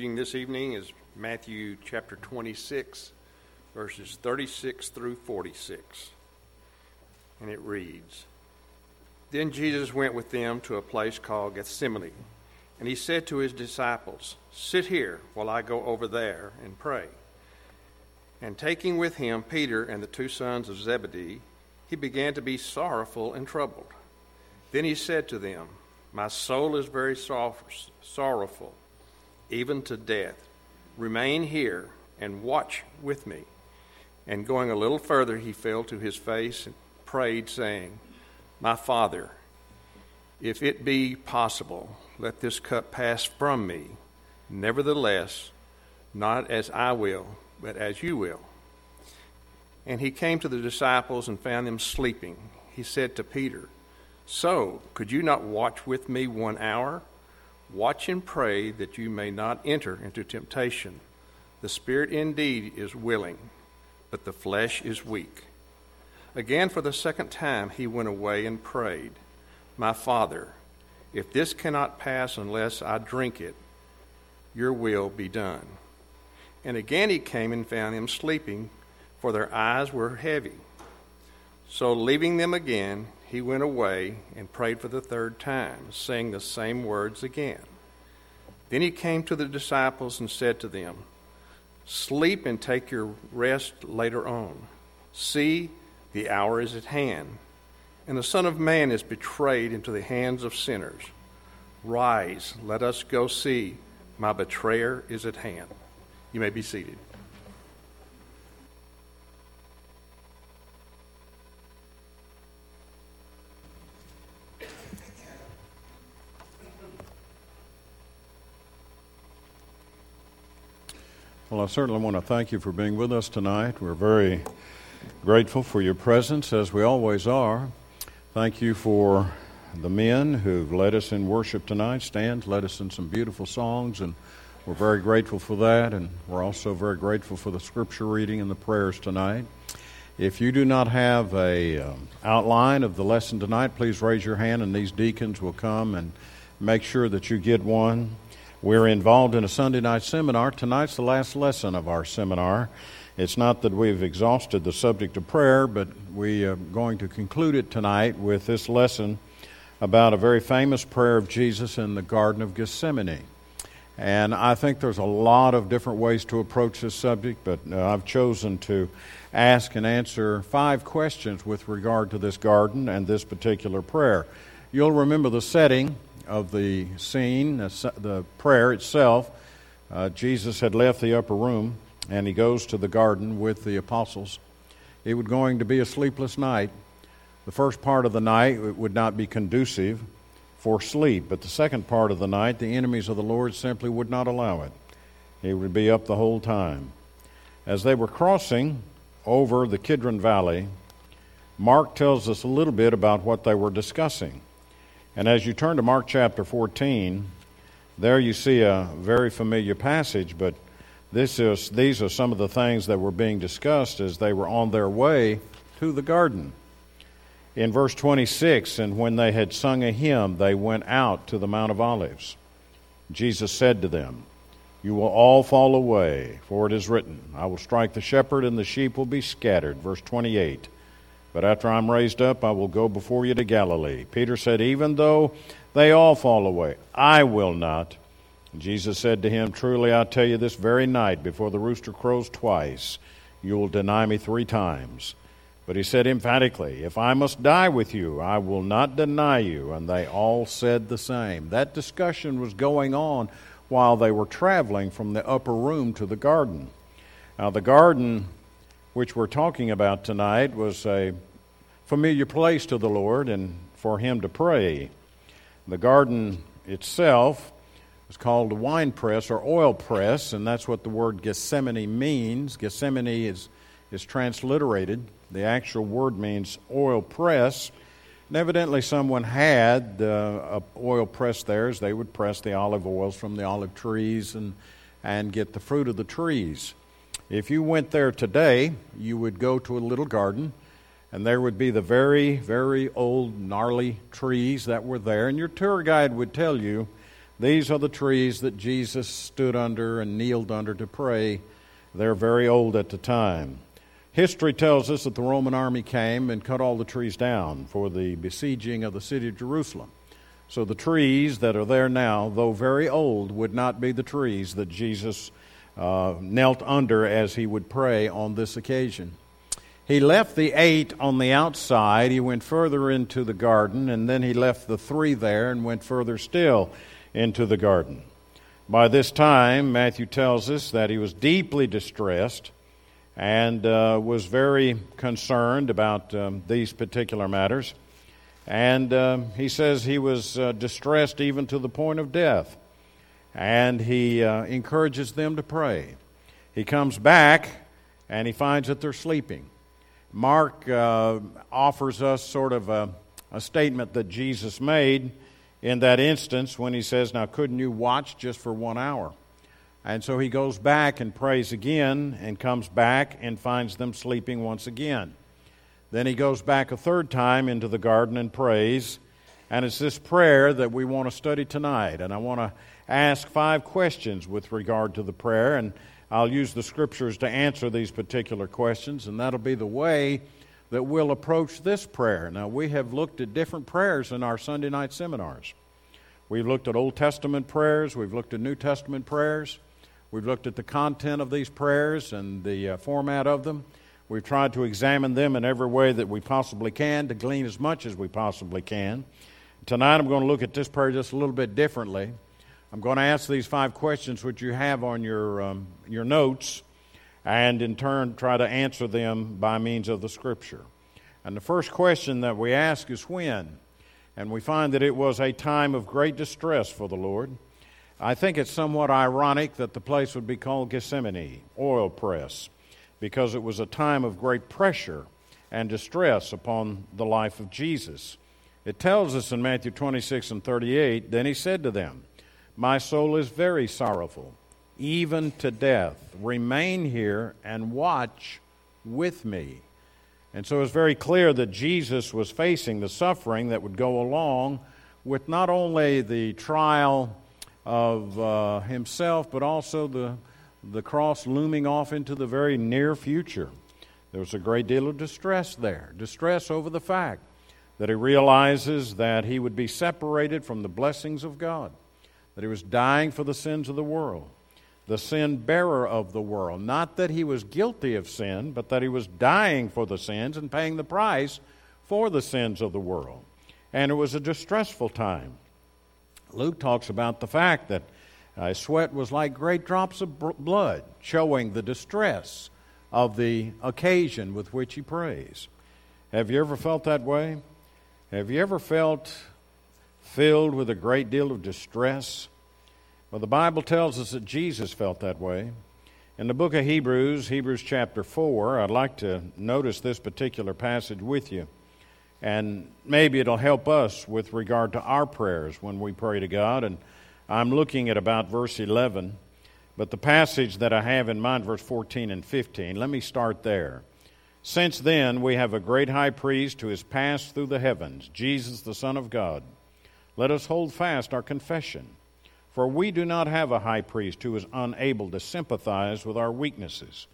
Reading this evening is Matthew chapter 26, verses 36 through 46. And it reads Then Jesus went with them to a place called Gethsemane, and he said to his disciples, Sit here while I go over there and pray. And taking with him Peter and the two sons of Zebedee, he began to be sorrowful and troubled. Then he said to them, My soul is very sorrowful even to death. Remain here and watch with me. And going a little further, he fell to his face and prayed, saying, My Father, if it be possible, let this cup pass from me. Nevertheless, not as I will, but as you will. And he came to the disciples and found them sleeping. He said to Peter, So, could you not watch with me one hour? Watch and pray that you may not enter into temptation. The spirit indeed is willing, but the flesh is weak. Again, for the second time, he went away and prayed, My Father, if this cannot pass unless I drink it, your will be done. And again he came and found them sleeping, for their eyes were heavy. So, leaving them again, he went away and prayed for the third time, saying the same words again. Then he came to the disciples and said to them, Sleep and take your rest later on. See, the hour is at hand, and the Son of Man is betrayed into the hands of sinners. Rise, let us go see. My betrayer is at hand. You may be seated. Well, I certainly want to thank you for being with us tonight. We're very grateful for your presence, as we always are. Thank you for the men who've led us in worship tonight. Stan led us in some beautiful songs, and we're very grateful for that. And we're also very grateful for the scripture reading and the prayers tonight. If you do not have a um, outline of the lesson tonight, please raise your hand, and these deacons will come and make sure that you get one. We're involved in a Sunday night seminar. Tonight's the last lesson of our seminar. It's not that we've exhausted the subject of prayer, but we are going to conclude it tonight with this lesson about a very famous prayer of Jesus in the Garden of Gethsemane. And I think there's a lot of different ways to approach this subject, but uh, I've chosen to ask and answer five questions with regard to this garden and this particular prayer. You'll remember the setting of the scene, the prayer itself, uh, Jesus had left the upper room and he goes to the garden with the apostles. It was going to be a sleepless night. The first part of the night would not be conducive for sleep, but the second part of the night, the enemies of the Lord simply would not allow it. He would be up the whole time. As they were crossing over the Kidron Valley, Mark tells us a little bit about what they were discussing. And as you turn to Mark chapter 14, there you see a very familiar passage, but this is, these are some of the things that were being discussed as they were on their way to the garden. In verse 26, and when they had sung a hymn, they went out to the Mount of Olives. Jesus said to them, You will all fall away, for it is written, I will strike the shepherd, and the sheep will be scattered. Verse 28. But after I'm raised up, I will go before you to Galilee. Peter said, Even though they all fall away, I will not. Jesus said to him, Truly I tell you, this very night, before the rooster crows twice, you will deny me three times. But he said emphatically, If I must die with you, I will not deny you. And they all said the same. That discussion was going on while they were traveling from the upper room to the garden. Now, the garden which we're talking about tonight was a familiar place to the Lord and for Him to pray. The garden itself is called a wine press or oil press, and that's what the word Gethsemane means. Gethsemane is, is transliterated. The actual word means oil press. And evidently, someone had uh, a oil press there as they would press the olive oils from the olive trees and, and get the fruit of the trees. If you went there today, you would go to a little garden, and there would be the very, very old, gnarly trees that were there, and your tour guide would tell you These are the trees that Jesus stood under and kneeled under to pray. They're very old at the time. History tells us that the Roman army came and cut all the trees down for the besieging of the city of Jerusalem. So the trees that are there now, though very old, would not be the trees that Jesus uh, knelt under as he would pray on this occasion. He left the eight on the outside. He went further into the garden, and then he left the three there and went further still into the garden. By this time, Matthew tells us that he was deeply distressed and uh, was very concerned about um, these particular matters. And uh, he says he was uh, distressed even to the point of death. And he uh, encourages them to pray. He comes back and he finds that they're sleeping. Mark uh, offers us sort of a, a statement that Jesus made in that instance when he says, Now, couldn't you watch just for one hour? And so he goes back and prays again and comes back and finds them sleeping once again. Then he goes back a third time into the garden and prays. And it's this prayer that we want to study tonight. And I want to ask five questions with regard to the prayer. And I'll use the scriptures to answer these particular questions. And that'll be the way that we'll approach this prayer. Now, we have looked at different prayers in our Sunday night seminars. We've looked at Old Testament prayers, we've looked at New Testament prayers. We've looked at the content of these prayers and the uh, format of them. We've tried to examine them in every way that we possibly can to glean as much as we possibly can. Tonight I'm going to look at this prayer just a little bit differently. I'm going to ask these five questions which you have on your, um, your notes and in turn try to answer them by means of the Scripture. And the first question that we ask is when? And we find that it was a time of great distress for the Lord. I think it's somewhat ironic that the place would be called Gethsemane, oil press, because it was a time of great pressure and distress upon the life of Jesus. It tells us in Matthew 26 and 38 Then he said to them, My soul is very sorrowful, even to death. Remain here and watch with me. And so it's very clear that Jesus was facing the suffering that would go along with not only the trial of uh, himself, but also the, the cross looming off into the very near future. There was a great deal of distress there, distress over the fact that he realizes that he would be separated from the blessings of God, that he was dying for the sins of the world, the sin bearer of the world. Not that he was guilty of sin, but that he was dying for the sins and paying the price for the sins of the world. And it was a distressful time. Luke talks about the fact that uh, sweat was like great drops of blood, showing the distress of the occasion with which he prays. Have you ever felt that way? Have you ever felt filled with a great deal of distress? Well, the Bible tells us that Jesus felt that way. In the book of Hebrews, Hebrews chapter 4, I'd like to notice this particular passage with you. And maybe it'll help us with regard to our prayers when we pray to God. And I'm looking at about verse 11. But the passage that I have in mind, verse 14 and 15, let me start there. Since then, we have a great high priest who has passed through the heavens, Jesus, the Son of God. Let us hold fast our confession. For we do not have a high priest who is unable to sympathize with our weaknesses,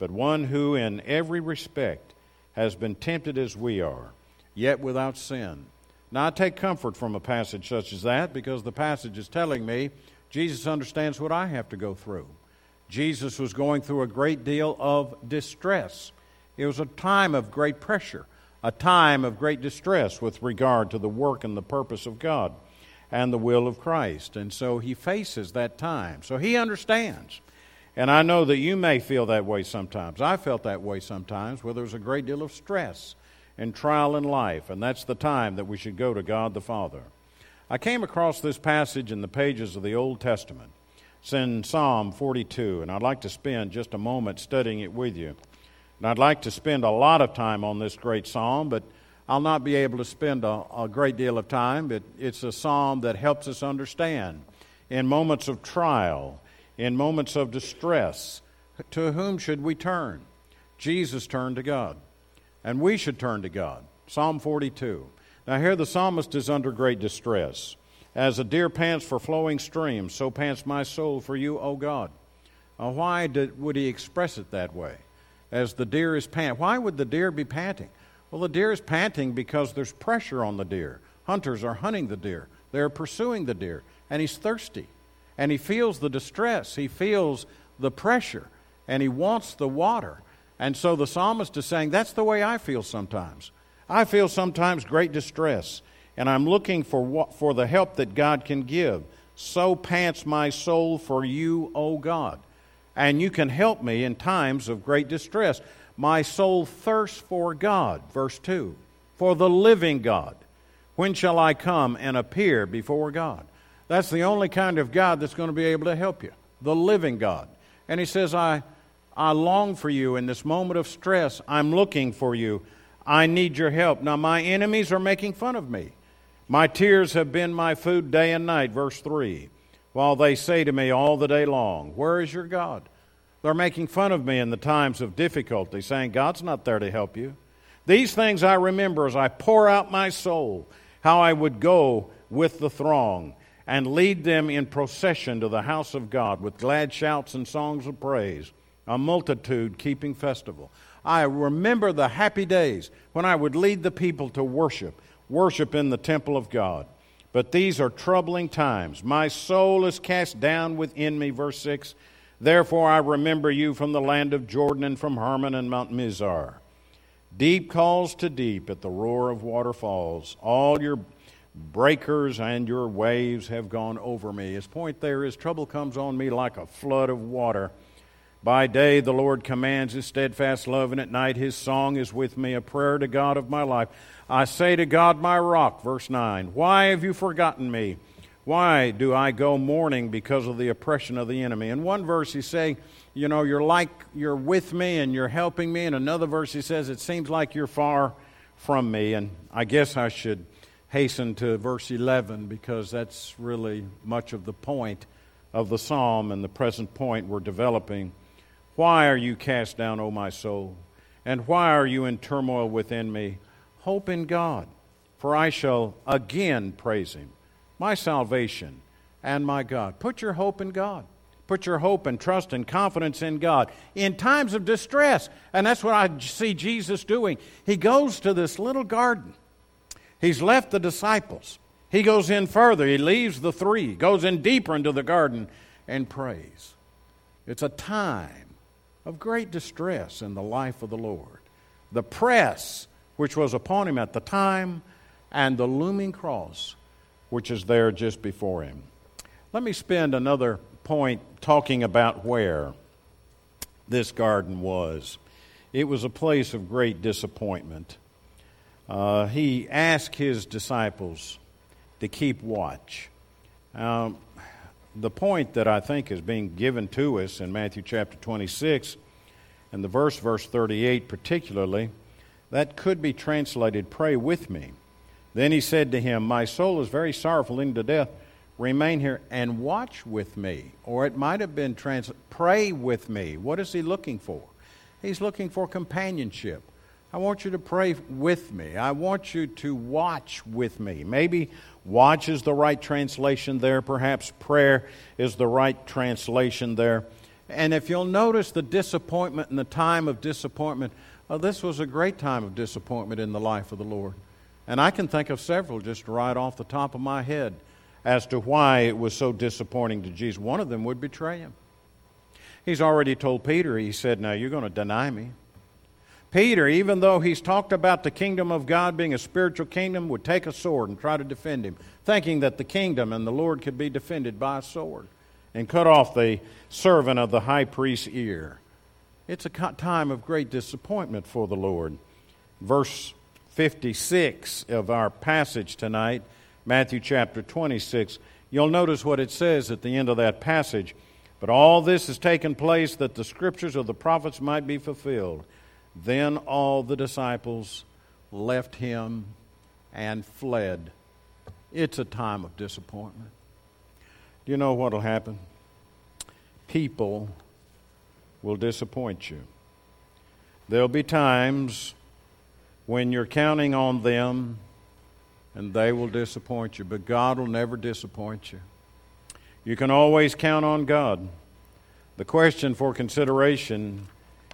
but one who, in every respect, has been tempted as we are yet without sin. Now, I take comfort from a passage such as that because the passage is telling me Jesus understands what I have to go through. Jesus was going through a great deal of distress. It was a time of great pressure, a time of great distress with regard to the work and the purpose of God and the will of Christ. And so he faces that time. So he understands. And I know that you may feel that way sometimes. I felt that way sometimes where there was a great deal of stress and trial in life, and that's the time that we should go to God the Father. I came across this passage in the pages of the Old Testament. It's in Psalm 42, and I'd like to spend just a moment studying it with you. I'd like to spend a lot of time on this great psalm, but I'll not be able to spend a, a great deal of time. But it's a psalm that helps us understand in moments of trial, in moments of distress, to whom should we turn? Jesus turned to God and we should turn to God. Psalm 42. Now, here the psalmist is under great distress. As a deer pants for flowing streams, so pants my soul for you, O God. Now, why did, would he express it that way? As the deer is panting. Why would the deer be panting? Well, the deer is panting because there's pressure on the deer. Hunters are hunting the deer, they're pursuing the deer, and he's thirsty. And he feels the distress, he feels the pressure, and he wants the water. And so the psalmist is saying, That's the way I feel sometimes. I feel sometimes great distress, and I'm looking for, what, for the help that God can give. So pants my soul for you, O God. And you can help me in times of great distress. My soul thirsts for God, verse 2, for the living God. When shall I come and appear before God? That's the only kind of God that's going to be able to help you, the living God. And he says, I, I long for you in this moment of stress. I'm looking for you. I need your help. Now, my enemies are making fun of me. My tears have been my food day and night, verse 3, while they say to me all the day long, Where is your God? They're making fun of me in the times of difficulty, saying, God's not there to help you. These things I remember as I pour out my soul, how I would go with the throng and lead them in procession to the house of God with glad shouts and songs of praise, a multitude keeping festival. I remember the happy days when I would lead the people to worship, worship in the temple of God. But these are troubling times. My soul is cast down within me, verse 6 Therefore I remember you from the land of Jordan and from Hermon and Mount Mizar. Deep calls to deep at the roar of waterfalls. All your breakers and your waves have gone over me. His point there is trouble comes on me like a flood of water. By day the Lord commands his steadfast love, and at night his song is with me, a prayer to God of my life. I say to God, my rock, verse 9, Why have you forgotten me? Why do I go mourning because of the oppression of the enemy? In one verse, he's saying, You know, you're like you're with me and you're helping me. In another verse, he says, It seems like you're far from me. And I guess I should hasten to verse 11 because that's really much of the point of the psalm and the present point we're developing. Why are you cast down, O my soul? And why are you in turmoil within me? Hope in God, for I shall again praise him my salvation, and my God. Put your hope in God. Put your hope and trust and confidence in God in times of distress. And that's what I see Jesus doing. He goes to this little garden. He's left the disciples. He goes in further. He leaves the three, goes in deeper into the garden, and prays. It's a time of great distress in the life of the Lord. The press which was upon him at the time and the looming cross which is there just before him. Let me spend another point talking about where this garden was. It was a place of great disappointment. Uh, he asked his disciples to keep watch. Um, the point that I think is being given to us in Matthew chapter 26 and the verse, verse 38 particularly, that could be translated, pray with me. Then he said to him, My soul is very sorrowful into death. Remain here and watch with me. Or it might have been translated, pray with me. What is he looking for? He's looking for companionship. I want you to pray with me. I want you to watch with me. Maybe watch is the right translation there. Perhaps prayer is the right translation there. And if you'll notice the disappointment and the time of disappointment, uh, this was a great time of disappointment in the life of the Lord. And I can think of several just right off the top of my head as to why it was so disappointing to Jesus. One of them would betray him. He's already told Peter, he said, Now you're going to deny me. Peter, even though he's talked about the kingdom of God being a spiritual kingdom, would take a sword and try to defend him, thinking that the kingdom and the Lord could be defended by a sword, and cut off the servant of the high priest's ear. It's a time of great disappointment for the Lord. Verse 56 of our passage tonight, Matthew chapter 26, you'll notice what it says at the end of that passage. But all this has taken place that the scriptures of the prophets might be fulfilled. Then all the disciples left him and fled. It's a time of disappointment. Do you know what will happen? People will disappoint you. There'll be times when you're counting on them and they will disappoint you, but God will never disappoint you. You can always count on God. The question for consideration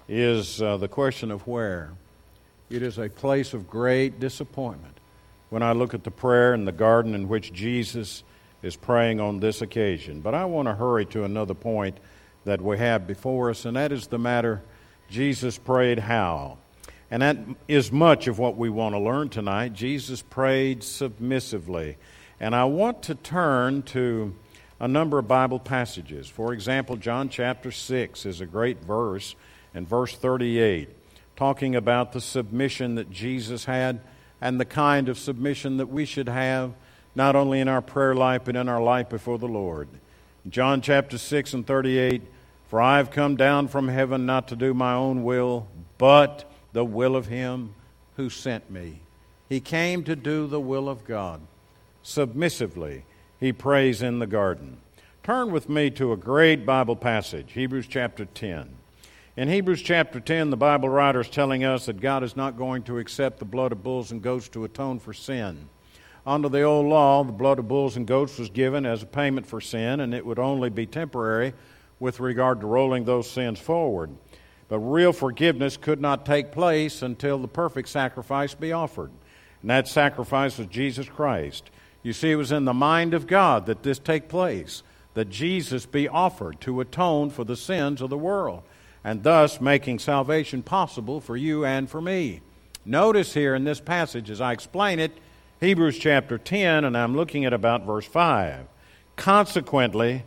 is uh, the question of where. It is a place of great disappointment when I look at the prayer in the garden in which Jesus is praying on this occasion. But I want to hurry to another point that we have before us, and that is the matter Jesus prayed how. And that is much of what we want to learn tonight. Jesus prayed submissively. And I want to turn to a number of Bible passages. For example, John chapter 6 is a great verse, and verse 38, talking about the submission that Jesus had and the kind of submission that we should have, not only in our prayer life, but in our life before the Lord. John chapter 6 and 38 For I have come down from heaven not to do my own will, but the will of Him who sent me. He came to do the will of God. Submissively, he prays in the garden. Turn with me to a great Bible passage, Hebrews chapter 10. In Hebrews chapter 10, the Bible writer is telling us that God is not going to accept the blood of bulls and goats to atone for sin. Under the old law, the blood of bulls and goats was given as a payment for sin, and it would only be temporary with regard to rolling those sins forward. But real forgiveness could not take place until the perfect sacrifice be offered. And that sacrifice was Jesus Christ. You see, it was in the mind of God that this take place, that Jesus be offered to atone for the sins of the world, and thus making salvation possible for you and for me. Notice here in this passage, as I explain it, Hebrews chapter 10, and I'm looking at about verse 5. Consequently,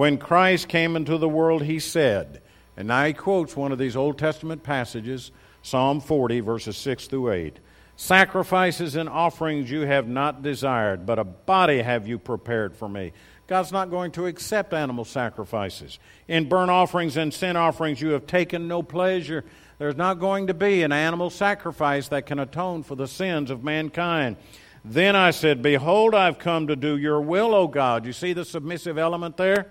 when Christ came into the world, he said, and now he quotes one of these Old Testament passages, Psalm 40, verses 6 through 8. Sacrifices and offerings you have not desired, but a body have you prepared for me. God's not going to accept animal sacrifices. In burnt offerings and sin offerings, you have taken no pleasure. There's not going to be an animal sacrifice that can atone for the sins of mankind. Then I said, Behold, I've come to do your will, O God. You see the submissive element there?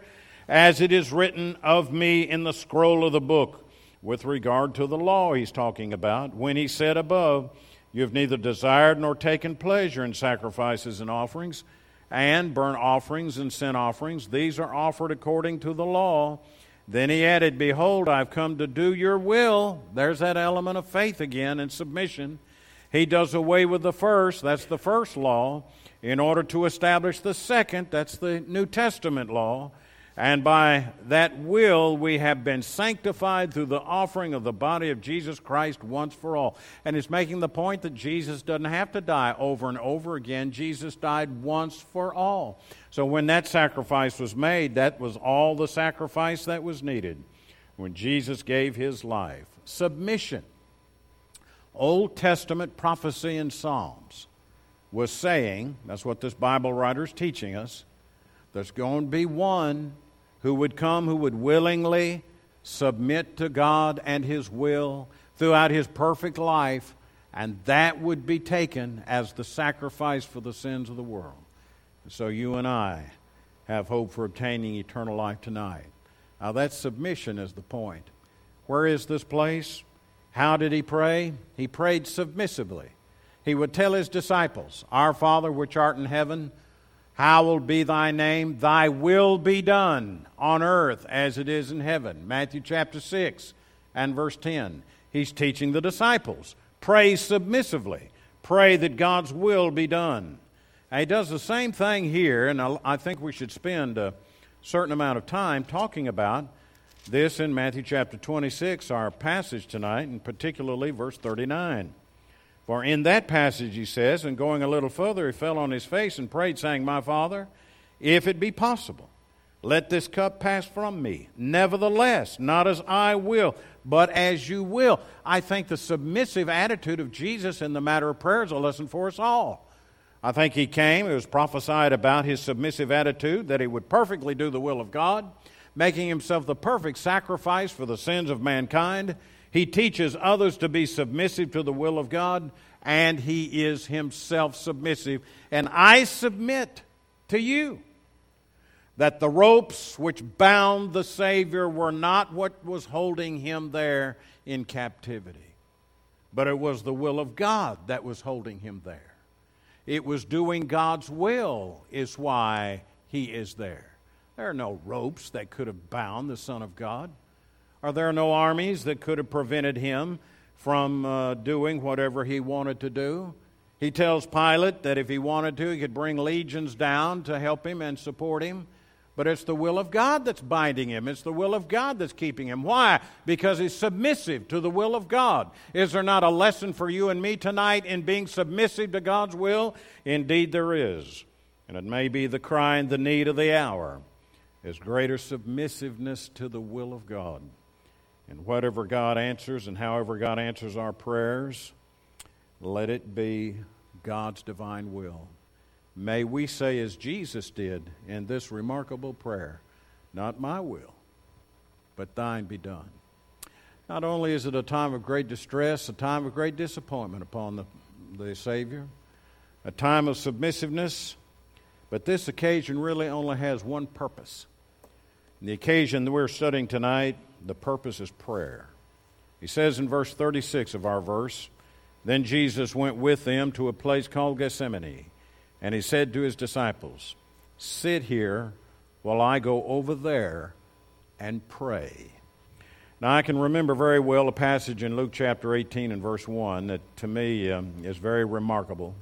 As it is written of me in the scroll of the book. With regard to the law, he's talking about, when he said above, You have neither desired nor taken pleasure in sacrifices and offerings, and burnt offerings and sin offerings. These are offered according to the law. Then he added, Behold, I've come to do your will. There's that element of faith again and submission. He does away with the first, that's the first law, in order to establish the second, that's the New Testament law. And by that will, we have been sanctified through the offering of the body of Jesus Christ once for all. And it's making the point that Jesus doesn't have to die over and over again. Jesus died once for all. So when that sacrifice was made, that was all the sacrifice that was needed when Jesus gave his life. Submission. Old Testament prophecy in Psalms was saying, that's what this Bible writer is teaching us, there's going to be one who would come who would willingly submit to God and His will throughout His perfect life, and that would be taken as the sacrifice for the sins of the world. so you and I have hope for obtaining eternal life tonight. Now, that submission is the point. Where is this place? How did he pray? He prayed submissively. He would tell his disciples, Our Father which art in heaven, Hallowed be thy name, thy will be done on earth as it is in heaven. Matthew chapter 6 and verse 10. He's teaching the disciples. Pray submissively. Pray that God's will be done. he does the same thing here, and I think we should spend a certain amount of time talking about this in Matthew chapter 26, our passage tonight, and particularly verse 39. For in that passage, he says, and going a little further, he fell on his face and prayed, saying, My Father, if it be possible, let this cup pass from me. Nevertheless, not as I will, but as you will. I think the submissive attitude of Jesus in the matter of prayer is a lesson for us all. I think he came, it was prophesied about his submissive attitude, that he would perfectly do the will of God, making himself the perfect sacrifice for the sins of mankind. He teaches others to be submissive to the will of God, and he is himself submissive. And I submit to you that the ropes which bound the Savior were not what was holding him there in captivity, but it was the will of God that was holding him there. It was doing God's will, is why he is there. There are no ropes that could have bound the Son of God. Are there no armies that could have prevented him from uh, doing whatever he wanted to do? He tells Pilate that if he wanted to, he could bring legions down to help him and support him. But it's the will of God that's binding him. It's the will of God that's keeping him. Why? Because he's submissive to the will of God. Is there not a lesson for you and me tonight in being submissive to God's will? Indeed, there is. And it may be the cry and the need of the hour is greater submissiveness to the will of God. And whatever God answers and however God answers our prayers, let it be God's divine will. May we say, as Jesus did in this remarkable prayer, Not my will, but thine be done. Not only is it a time of great distress, a time of great disappointment upon the, the Savior, a time of submissiveness, but this occasion really only has one purpose. the occasion that we're studying tonight, the purpose is prayer. He says in verse 36 of our verse, Then Jesus went with them to a place called Gethsemane and he said to his disciples, Sit here while I go over there and pray. Now, I can remember very well a passage in Luke chapter 18 and verse 1 that to me um, is very remarkable.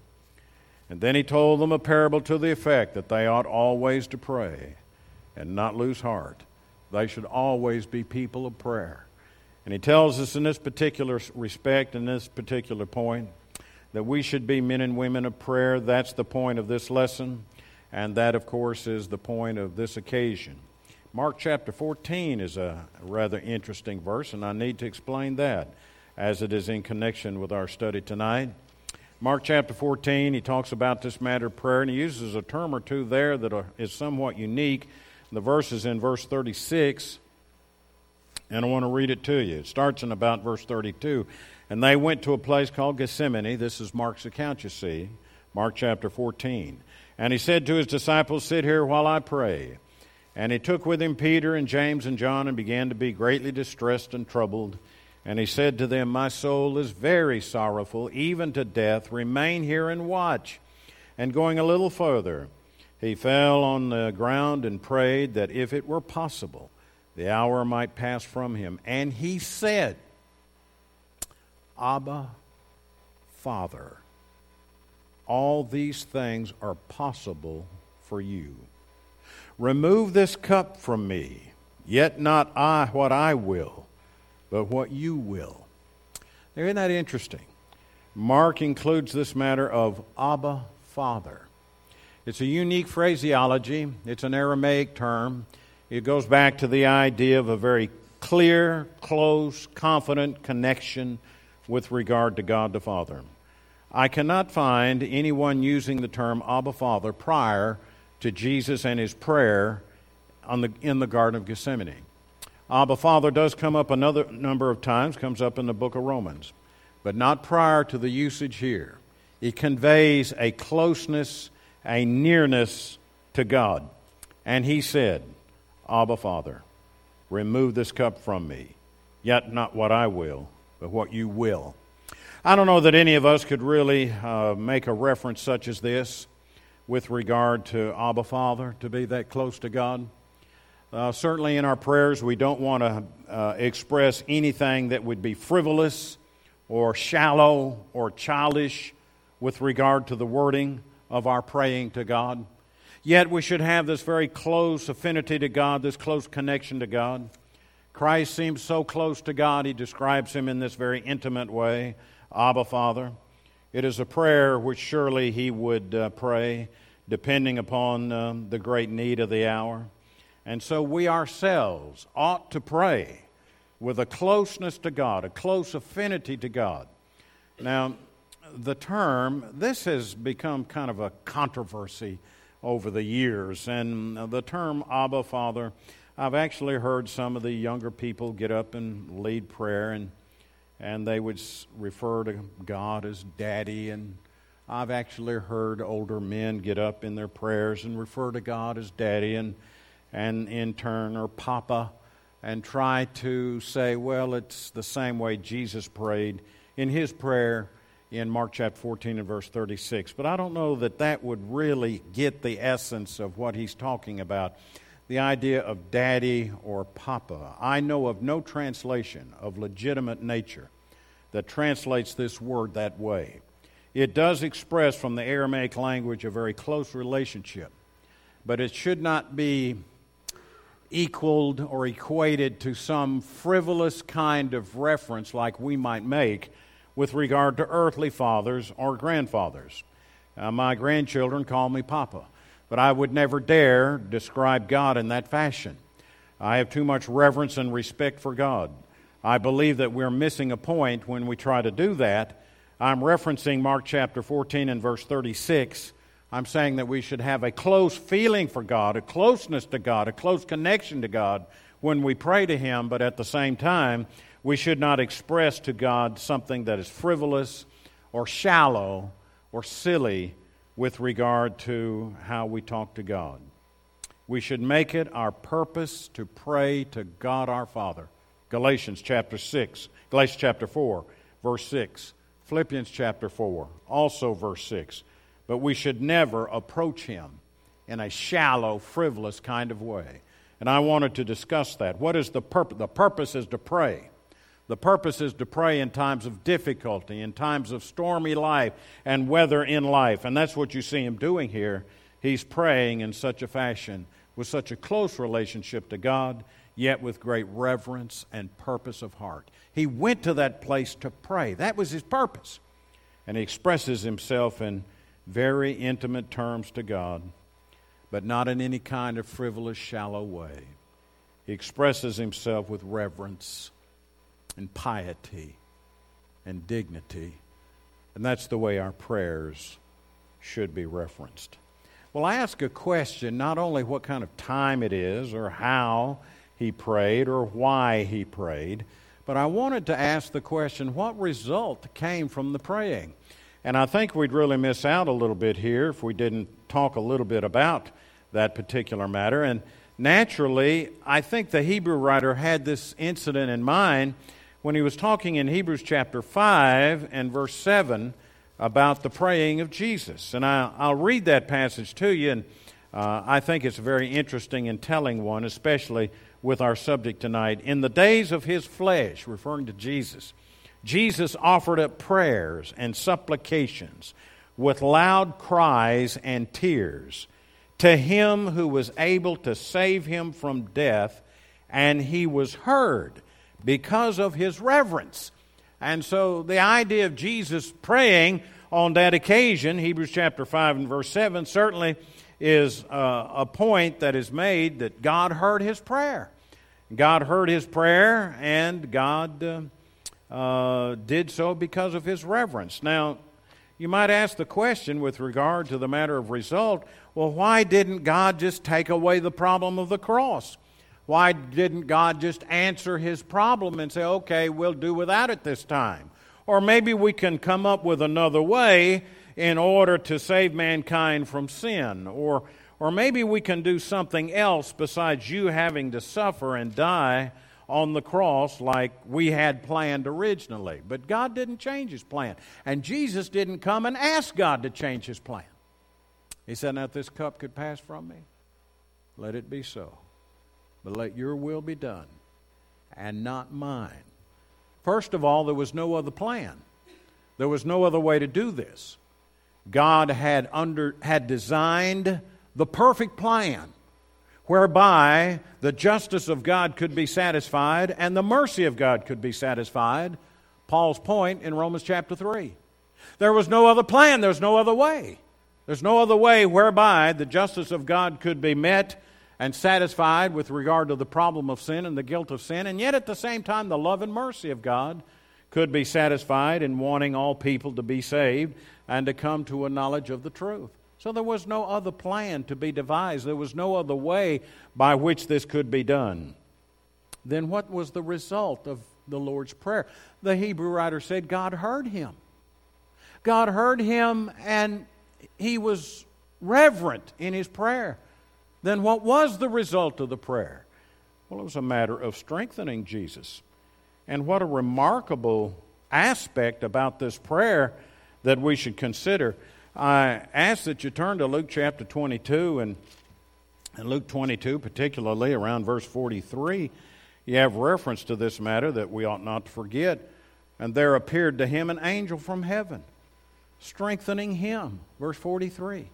And then he told them a parable to the effect that they ought always to pray and not lose heart. They should always be people of prayer. And he tells us in this particular respect, in this particular point, that we should be men and women of prayer. That's the point of this lesson, and that, of course, is the point of this occasion. Mark chapter 14 is a rather interesting verse, and I need to explain that as it is in connection with our study tonight. Mark chapter 14, he talks about this matter of prayer, and he uses a term or two there that is somewhat unique. The verse is in verse 36, and I want to read it to you. It starts in about verse 32. And they went to a place called Gethsemane. This is Mark's account, you see, Mark chapter 14. And he said to his disciples, Sit here while I pray. And he took with him Peter and James and John and began to be greatly distressed and troubled. And he said to them, My soul is very sorrowful, even to death. Remain here and watch. And going a little further, he fell on the ground and prayed that if it were possible, the hour might pass from him. And he said, Abba, Father. All these things are possible for you. Remove this cup from me, yet not I what I will, but what you will. Now, isn't that interesting? Mark includes this matter of Abba, Father. It's a unique phraseology, it's an Aramaic term. It goes back to the idea of a very clear, close, confident connection with regard to God the Father. I cannot find anyone using the term Abba Father prior to Jesus and his prayer the, in the Garden of Gethsemane. Abba Father does come up another number of times, comes up in the book of Romans, but not prior to the usage here. It conveys a closeness, a nearness to God. And he said, Abba Father, remove this cup from me, yet not what I will, but what you will. I don't know that any of us could really uh, make a reference such as this with regard to Abba Father, to be that close to God. Uh, certainly in our prayers, we don't want to uh, express anything that would be frivolous or shallow or childish with regard to the wording of our praying to God. Yet we should have this very close affinity to God, this close connection to God. Christ seems so close to God, he describes him in this very intimate way Abba, Father. It is a prayer which surely he would uh, pray, depending upon um, the great need of the hour. And so we ourselves ought to pray with a closeness to God, a close affinity to God. Now, the term, this has become kind of a controversy over the years, and the term Abba, Father I've actually heard some of the younger people get up and lead prayer, and and they would refer to God as Daddy. And I've actually heard older men get up in their prayers and refer to God as Daddy, and and in turn or Papa, and try to say, well, it's the same way Jesus prayed in his prayer. In Mark chapter 14 and verse 36. But I don't know that that would really get the essence of what he's talking about the idea of daddy or papa. I know of no translation of legitimate nature that translates this word that way. It does express from the Aramaic language a very close relationship, but it should not be equaled or equated to some frivolous kind of reference like we might make with regard to earthly fathers or grandfathers. Uh, my grandchildren call me Papa, but I would never dare describe God in that fashion. I have too much reverence and respect for God. I believe that we're missing a point when we try to do that. I'm referencing Mark chapter 14 and verse 36 I'm saying that we should have a close feeling for God, a closeness to God, a close connection to God when we pray to Him, but at the same time, we should not express to God something that is frivolous or shallow or silly with regard to how we talk to God. We should make it our purpose to pray to God our Father. Galatians chapter 6, Galatians chapter 4, verse 6. Philippians chapter 4, also verse 6 but we should never approach him in a shallow, frivolous kind of way. And I wanted to discuss that. What is the purpose? The purpose is to pray. The purpose is to pray in times of difficulty, in times of stormy life and weather in life. And that's what you see him doing here. He's praying in such a fashion, with such a close relationship to God, yet with great reverence and purpose of heart. He went to that place to pray. That was his purpose. And he expresses himself in very intimate terms to God, but not in any kind of frivolous, shallow way. He expresses himself with reverence and piety and dignity. And that's the way our prayers should be referenced. Well, I ask a question not only what kind of time it is or how he prayed or why he prayed, but I wanted to ask the question what result came from the praying? And I think we'd really miss out a little bit here if we didn't talk a little bit about that particular matter. And naturally, I think the Hebrew writer had this incident in mind when he was talking in Hebrews chapter 5 and verse 7 about the praying of Jesus. And I, will read that passage to you, and uh, I think it's a very interesting and telling one, especially with our subject tonight. In the days of his flesh, referring to Jesus, Jesus offered up prayers and supplications with loud cries and tears to him who was able to save him from death, and he was heard because of his reverence. And so the idea of Jesus praying on that occasion, Hebrews chapter 5 and verse 7, certainly is uh, a point that is made that God heard his prayer. God heard his prayer, and God. Uh, uh, did so because of his reverence. Now, you might ask the question with regard to the matter of result well, why didn't God just take away the problem of the cross? Why didn't God just answer his problem and say, okay, we'll do without it this time? Or maybe we can come up with another way in order to save mankind from sin. Or, or maybe we can do something else besides you having to suffer and die on the cross like we had planned originally. But God didn't change his plan. And Jesus didn't come and ask God to change his plan. He said, Now, if this cup could pass from me, let it be so. But let your will be done and not mine. First of all, there was no other plan. There was no other way to do this. God had, under, had designed the perfect plan whereby the justice of God could be satisfied and the mercy of God could be satisfied. Paul's point in Romans chapter 3. There was no other plan, there's no other way. There's no other way whereby the justice of God could be met and satisfied with regard to the problem of sin and the guilt of sin, and yet at the same time, the love and mercy of God could be satisfied in wanting all people to be saved and to come to a knowledge of the truth. So there was no other plan to be devised. There was no other way by which this could be done. Then what was the result of the Lord's Prayer? The Hebrew writer said God heard him. God heard him and he was reverent in his prayer. Then what was the result of the prayer? Well, it was a matter of strengthening Jesus. And what a remarkable aspect about this prayer that we should consider. I ask that you turn to Luke chapter 22 and in Luke 22, particularly around verse 43, you have reference to this matter that we ought not to forget. And there appeared to him an angel from heaven, strengthening him. Verse 43.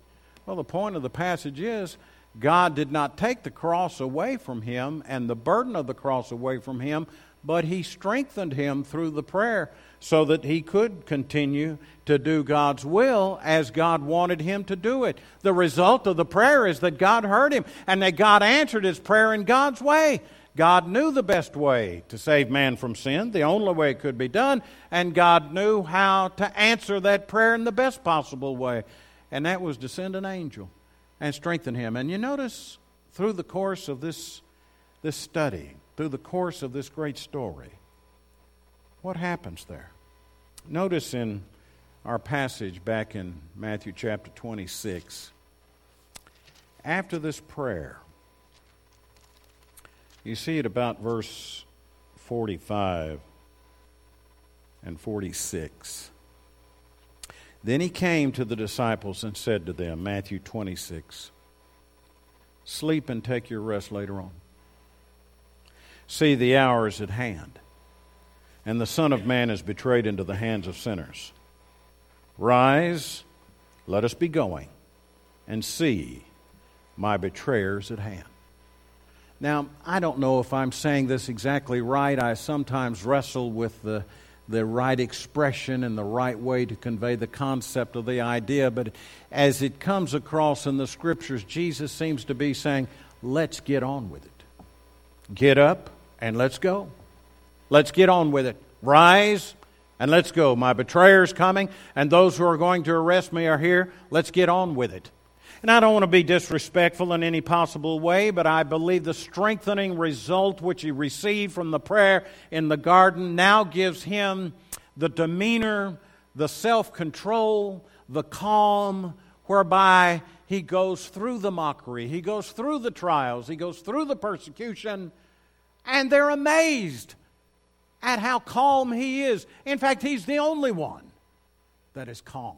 Well, the point of the passage is God did not take the cross away from him and the burden of the cross away from him, but he strengthened him through the prayer so that he could continue to do God's will as God wanted him to do it. The result of the prayer is that God heard him and that God answered his prayer in God's way. God knew the best way to save man from sin, the only way it could be done, and God knew how to answer that prayer in the best possible way, and that was to send an angel and strengthen him. And you notice through the course of this, this study, through the course of this great story, what happens there? Notice in our passage back in Matthew chapter 26, after this prayer, you see it about verse 45 and 46. Then he came to the disciples and said to them, Matthew 26, Sleep and take your rest later on. See, the hour is at hand, and the Son of Man is betrayed into the hands of sinners. Rise, let us be going, and see, my betrayer's at hand. Now, I don't know if I'm saying this exactly right. I sometimes wrestle with the, the right expression and the right way to convey the concept of the idea, but as it comes across in the scriptures, Jesus seems to be saying, let's get on with it. Get up and let's go. Let's get on with it. Rise and let's go. My betrayer's coming, and those who are going to arrest me are here. Let's get on with it. And I don't want to be disrespectful in any possible way, but I believe the strengthening result which he received from the prayer in the garden now gives him the demeanor, the self control, the calm, whereby he goes through the mockery, he goes through the trials, he goes through the persecution, and they're amazed at how calm he is. In fact, he's the only one that is calm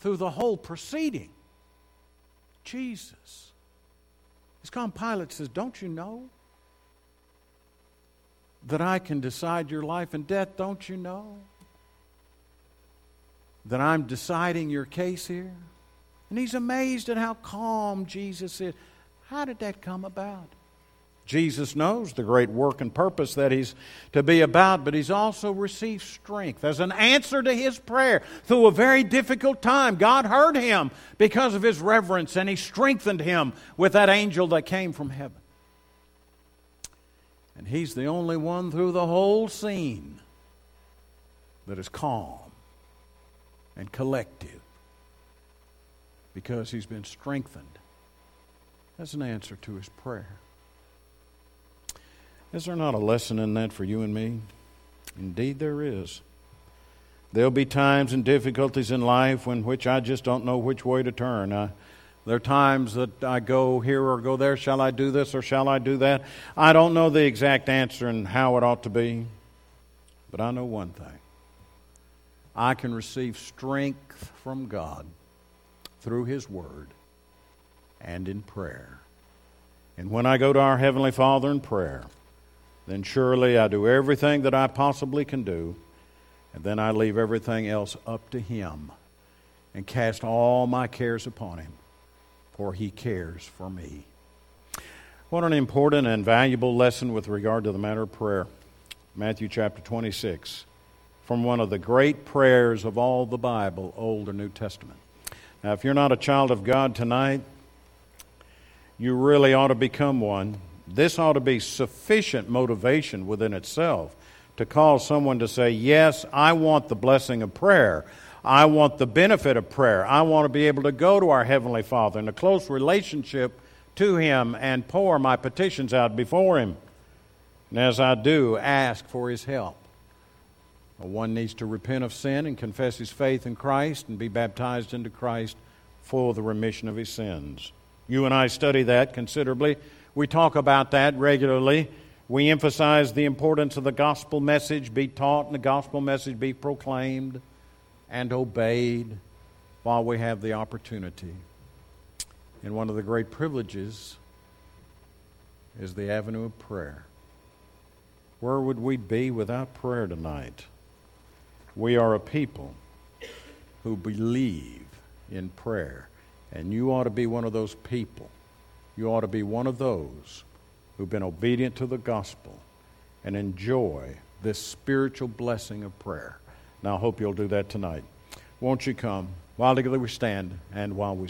through the whole proceeding. Jesus. His calm Pilate says, Don't you know that I can decide your life and death? Don't you know that I'm deciding your case here? And he's amazed at how calm Jesus is. How did that come about? Jesus knows the great work and purpose that he's to be about, but he's also received strength as an answer to his prayer through a very difficult time. God heard him because of his reverence, and he strengthened him with that angel that came from heaven. And he's the only one through the whole scene that is calm and collective because he's been strengthened as an answer to his prayer. Is there not a lesson in that for you and me? Indeed, there is. There'll be times and difficulties in life when which I just don't know which way to turn. I, there are times that I go here or go there. Shall I do this or shall I do that? I don't know the exact answer and how it ought to be, but I know one thing. I can receive strength from God through His Word and in prayer. And when I go to our Heavenly Father in prayer, then surely I do everything that I possibly can do, and then I leave everything else up to Him and cast all my cares upon Him, for He cares for me. What an important and valuable lesson with regard to the matter of prayer. Matthew chapter 26, from one of the great prayers of all the Bible, Old or New Testament. Now, if you're not a child of God tonight, you really ought to become one. This ought to be sufficient motivation within itself to cause someone to say, Yes, I want the blessing of prayer. I want the benefit of prayer. I want to be able to go to our Heavenly Father in a close relationship to Him and pour my petitions out before Him. And as I do, ask for His help. One needs to repent of sin and confess his faith in Christ and be baptized into Christ for the remission of his sins. You and I study that considerably we talk about that regularly. We emphasize the importance of the gospel message be taught and the gospel message be proclaimed. and obeyed while we have the opportunity. And one of the great privileges is the avenue of prayer. Where would we be without prayer tonight? We are a people who believe in prayer, and you ought to be one of those people. You ought to be one of those who've been obedient to the gospel and enjoy this spiritual blessing of prayer. Now, I hope you'll do that tonight. Won't you come? While together we stand and while we